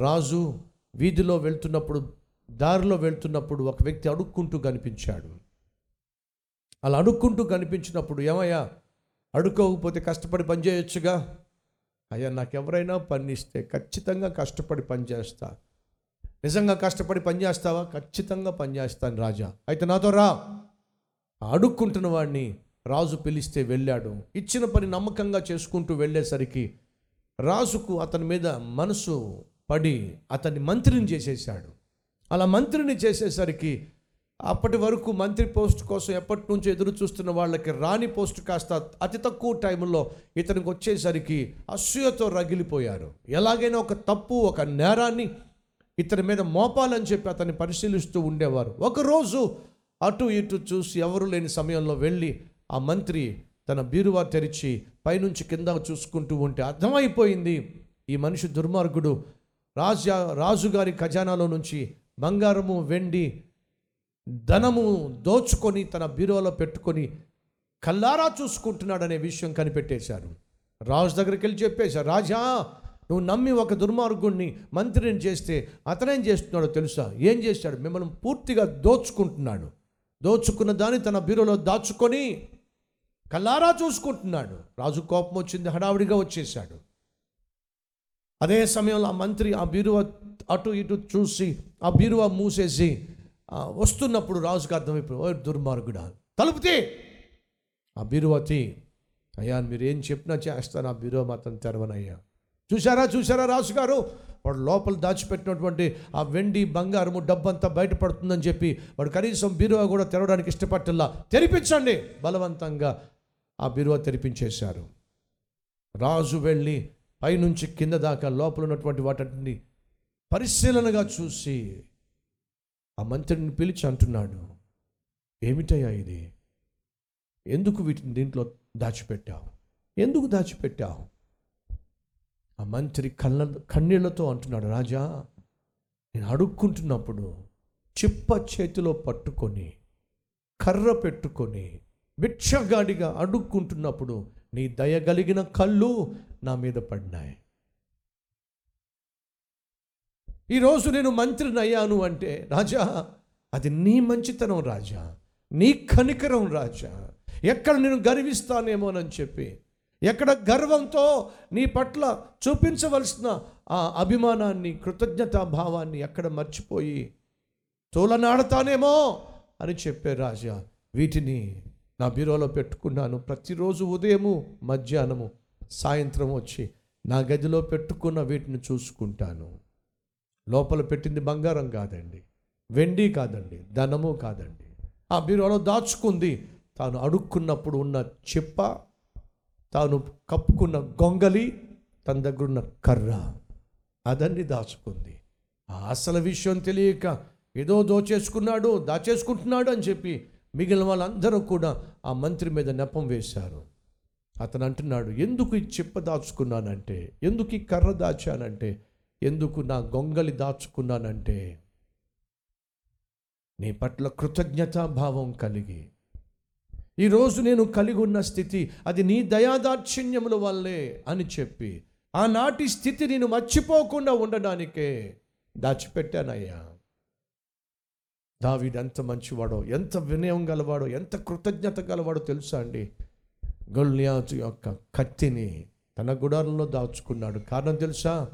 రాజు వీధిలో వెళ్తున్నప్పుడు దారిలో వెళ్తున్నప్పుడు ఒక వ్యక్తి అడుక్కుంటూ కనిపించాడు. అలా అడుక్కుంటూ కనిపించినప్పుడు ఏమయ్యా అడుక్కోకపోతే కష్టపడి పనిచేయొచ్చుగా అయ్యా నాకు ఎవరైనా పని ఇస్తే ఖచ్చితంగా కష్టపడి పనిచేస్తా నిజంగా కష్టపడి పనిచేస్తావా ఖచ్చితంగా పనిచేస్తాను రాజా. అయితే నాతో రా. అడుక్కుంటున్న వాడిని రాజు పిలిస్తే వెళ్ళాడు. ఇచ్చిన పని నమ్మకంగా చేసుకుంటూ వెళ్ళేసరికి రాజుకు అతని మీద మనసు పడి అతన్ని మంత్రిని చేసేసాడు అలా మంత్రిని చేసేసరికి అప్పటి వరకు మంత్రి పోస్ట్ కోసం ఎప్పటి నుంచో ఎదురు చూస్తున్న వాళ్ళకి రాని పోస్ట్ కాస్త అతి తక్కువ టైంలో ఇతనికి వచ్చేసరికి అసూయతో రగిలిపోయారు. ఎలాగైనా ఒక తప్పు ఒక నేరాన్ని ఇతని మీద మోపాలని చెప్పి అతన్ని పరిశీలిస్తూ ఉండేవారు. ఒకరోజు అటు ఇటు చూసి ఎవరు లేని సమయంలో వెళ్ళి ఆ మంత్రి తన బీరువా తెరిచి పైనుంచి కింద చూసుకుంటూ ఉంటే అర్థమైపోయింది ఈ మనిషి దుర్మార్గుడు రాజా రాజుగారి ఖజానాలో నుంచి బంగారము వెండి ధనము దోచుకొని తన బీరోలో పెట్టుకొని కల్లారా చూసుకుంటున్నాడనే విషయం కనిపెట్టేశారు. రాజు దగ్గరికి వెళ్ళి చెప్పేశారు రాజా నువ్వు నమ్మి ఒక దుర్మార్గుణ్ణి మంత్రిని చేస్తే అతనేం చేస్తున్నాడో తెలుసా? ఏం చేశాడు? మిమ్మల్ని పూర్తిగా దోచుకుంటున్నాడు. దోచుకున్న దాన్ని తన బీరోలో దాచుకొని కల్లారా చూసుకుంటున్నాడు. రాజు కోపం వచ్చింది హడావిడిగా వచ్చేసాడు అదే సమయంలో ఆ మంత్రి ఆ బీరువ అటు ఇటు చూసి ఆ బీరువ మూసేసి వస్తున్నప్పుడు రాజుకు అర్థమైపోయి దుర్మార్గుడా తలుపుతే ఆ బీరువతి అయ్యా మీరు ఏం చెప్పినా చేస్తాను ఆ బీరువ మాత్రం తెరవనయ్యా. చూసారా చూసారా రాజుగారు వాడు లోపల దాచిపెట్టినటువంటి ఆ వెండి బంగారము డబ్బంతా బయటపడుతుందని చెప్పి వాడు కనీసం బీరువా కూడా తెరవడానికి ఇష్టపట్టల్లా తెరిపించండి! బలవంతంగా ఆ బీరువా తెరిపించేశారు. రాజు వెళ్ళి పైనుంచి కింద దాకా లోపల ఉన్నటువంటి వాటిని పరిశీలనగా చూసి ఆ మంత్రిని పిలిచి అంటున్నాడు ఏమిటయ్యా ఇది? ఎందుకు వీటిని దీంట్లో దాచిపెట్టావు? ఎందుకు దాచిపెట్టావు? ఆ మంత్రి కళ్ళ కన్నీళ్ళతో అంటున్నాడు రాజా నేను అడుక్కుంటున్నప్పుడు చిప్ప చేతిలో పట్టుకొని కర్ర పెట్టుకొని భిక్షగాడిగా అడుక్కుంటున్నప్పుడు నీ దయగలిగిన కళ్ళు నా మీద పడినాయి. ఈరోజు నేను మంత్రిని అయ్యాను అంటే రాజా అది నీ మంచితనం రాజా నీ కనికరం రాజా. ఎక్కడ నేను గర్విస్తానేమోనని చెప్పి ఎక్కడ గర్వంతో నీ పట్ల చూపించవలసిన ఆ అభిమానాన్ని కృతజ్ఞతా భావాన్ని ఎక్కడ మర్చిపోయి తోలనాడతానేమో అని చెప్పే రాజా వీటిని నా బీరోలో పెట్టుకున్నాను. ప్రతిరోజు ఉదయము మధ్యాహ్నము సాయంత్రం వచ్చి నా గదిలో పెట్టుకున్న వీటిని చూసుకుంటాను. లోపల పెట్టింది బంగారం కాదండి. వెండి కాదండి. ధనము కాదండి. ఆ బీరోలో దాచుకుంది. తాను అడుక్కున్నప్పుడు ఉన్న చిప్ప తాను కప్పుకున్న గొంగలి తన దగ్గర ఉన్న కర్ర అదన్ని దాచుకుంది. ఆ అసలు విషయం తెలియక ఏదో దోచేసుకున్నాడు దాచేసుకుంటున్నాడు అని చెప్పి మిగిలిన వాళ్ళందరూ కూడా ఆ మంత్రి మీద నెపం వేశారు. అతను అంటున్నాడు ఎందుకు ఈ చిప్ప దాచుకున్నానంటే? ఎందుకు ఈ కర్ర దాచానంటే? ఎందుకు నా గొంగలి దాచుకున్నానంటే? నీ పట్ల కృతజ్ఞతాభావం కలిగి. ఈరోజు నేను కలిగి ఉన్న స్థితి అది నీ దయాదాక్షిణ్యముల వల్లే అని చెప్పి ఆనాటి స్థితి నేను మర్చిపోకుండా ఉండడానికే దాచిపెట్టానయ్యా. దావీడు ఎంత మంచివాడో ఎంత వినయం గలవాడో ఎంత కృతజ్ఞత గలవాడో తెలుసా అండి? గొల్యాతు యొక్క కత్తిని తన గుడారంలో దాచుకున్నాడు. కారణం తెలుసా?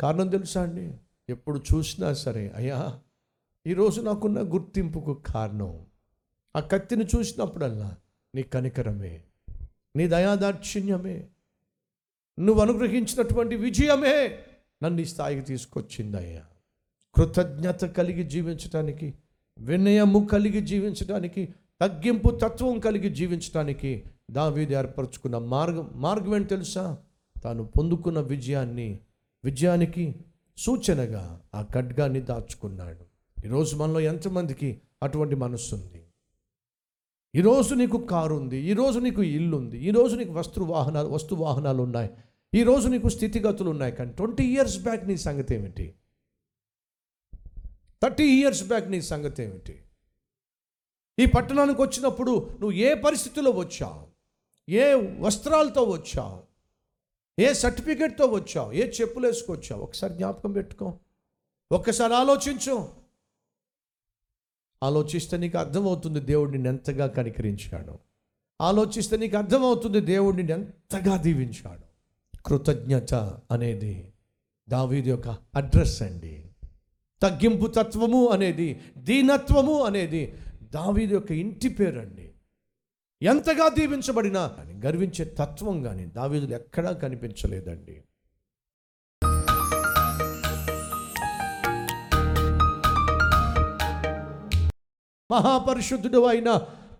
కారణం తెలుసా అండి? ఎప్పుడు చూసినా సరే అయ్యా ఈరోజు నాకున్న గుర్తింపుకు కారణం. ఆ కత్తిని చూసినప్పుడల్లా నీ కనికరమే నీ దయాదాక్షిణ్యమే నువ్వు అనుగ్రహించినటువంటి విజయమే నన్ను ఈ స్థాయికి తీసుకొచ్చిందయ్యా కృతజ్ఞత కలిగి జీవించటానికి వినయము కలిగి జీవించడానికి తగ్గింపు తత్వం కలిగి జీవించటానికి దావీది ఏర్పరచుకున్న మార్గం మార్గం ఏంటి తెలుసా? తాను పొందుకున్న విజయాన్ని విజయానికి సూచనగా ఆ ఖడ్గాన్ని దాచుకున్నాడు. ఈరోజు మనలో ఎంతమందికి అటువంటి మనస్సు ఉంది? ఈరోజు నీకు కారు ఉంది ఈరోజు నీకు ఇల్లు ఉంది ఈరోజు నీకు వస్తు వాహనాలు వస్తు వాహనాలు ఉన్నాయి ఈరోజు నీకు స్థితిగతులు ఉన్నాయి కానీ ట్వంటీ ఇయర్స్ బ్యాక్ నీ సంగతి ఏమిటి? థర్టీ ఇయర్స్ బ్యాక్ నీ సంగతి ఏమిటి? ఈ పట్టణానికి వచ్చినప్పుడు నువ్వు ఏ పరిస్థితిలో వచ్చావు? ఏ వస్త్రాలతో వచ్చావు? ఏ సర్టిఫికేట్తో వచ్చావు? ఏ చెప్పులు వేసుకొచ్చావు? ఒకసారి జ్ఞాపకం పెట్టుకో. ఒక్కసారి ఆలోచించు. ఆలోచిస్తే నీకు అర్థమవుతుంది దేవుడు నిన్ను ఎంతగా కనికరించాడు. ఆలోచిస్తే నీకు అర్థమవుతుంది దేవుడు నిన్ను ఎంతగా దీవించాడు. కృతజ్ఞత అనేది దావీది యొక్క అడ్రస్ అండి. తగ్గింపు తత్వము అనేది దీనత్వము అనేది దావీది యొక్క ఇంటి పేరండి. ఎంతగా దీవించబడినా కానీ గర్వించే తత్వం కానీ దావీదులు ఎక్కడా కనిపించలేదండి. మహాపరిశుద్ధుడు అయిన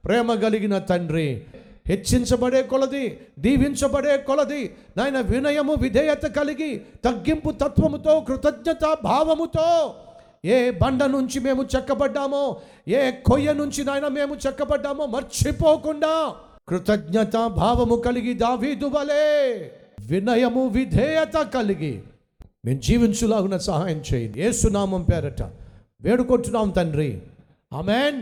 ప్రేమ కలిగిన తండ్రి హెచ్చించబడే కొలది దీవించబడే కొలది నాయన వినయము విధేయత కలిగి తగ్గింపు తత్వముతో కృతజ్ఞత భావముతో ఏ బండ నుంచి మేము చెక్కబడ్డామో ఏ కొయ్య నుంచి నాయన మేము చెక్కబడ్డామో మర్చిపోకుండా కృతజ్ఞత భావము కలిగి దావీదు వలే వినయము విధేయత కలిగి మేము జీవించులాగున సహాయం చేయండి. ఏసునామం పేరట వేడుకుంటున్నాం తండ్రి. ఆమెన్.